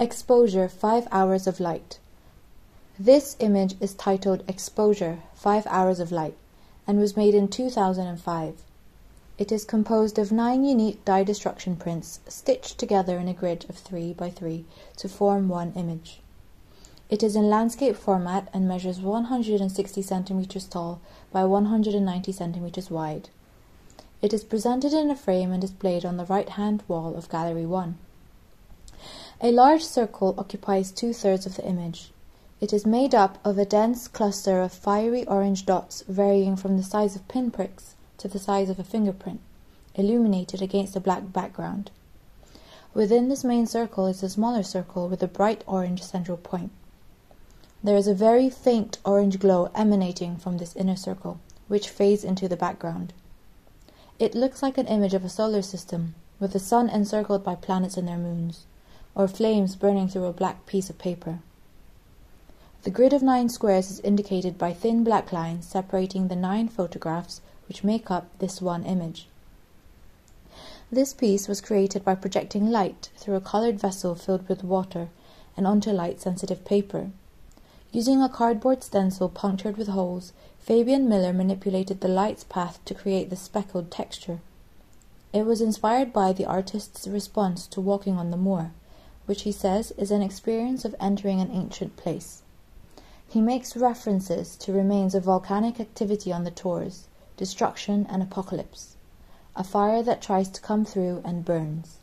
Exposure 5 Hours of Light. This image is titled Exposure 5 Hours of Light and was made in 2005. It is composed of nine unique dye destruction prints stitched together in a grid of 3 by 3 to form one image. It is in landscape format and measures 160 centimeters tall by 190 centimeters wide. It is presented in a frame and displayed on the right hand wall of Gallery 1. A large circle occupies two thirds of the image. It is made up of a dense cluster of fiery orange dots varying from the size of pinpricks to the size of a fingerprint, illuminated against a black background. Within this main circle is a smaller circle with a bright orange central point. There is a very faint orange glow emanating from this inner circle, which fades into the background. It looks like an image of a solar system, with the sun encircled by planets and their moons, or flames burning through a black piece of paper. The grid of nine squares is indicated by thin black lines separating the nine photographs which make up this one image. This piece was created by projecting light through a colored vessel filled with water and onto light sensitive paper. Using a cardboard stencil punctured with holes, Fabian Miller manipulated the light's path to create the speckled texture. It was inspired by the artist's response to walking on the moor, which he says is an experience of entering an ancient place. He makes references to remains of volcanic activity on the tors, destruction and apocalypse, a fire that tries to come through and burns.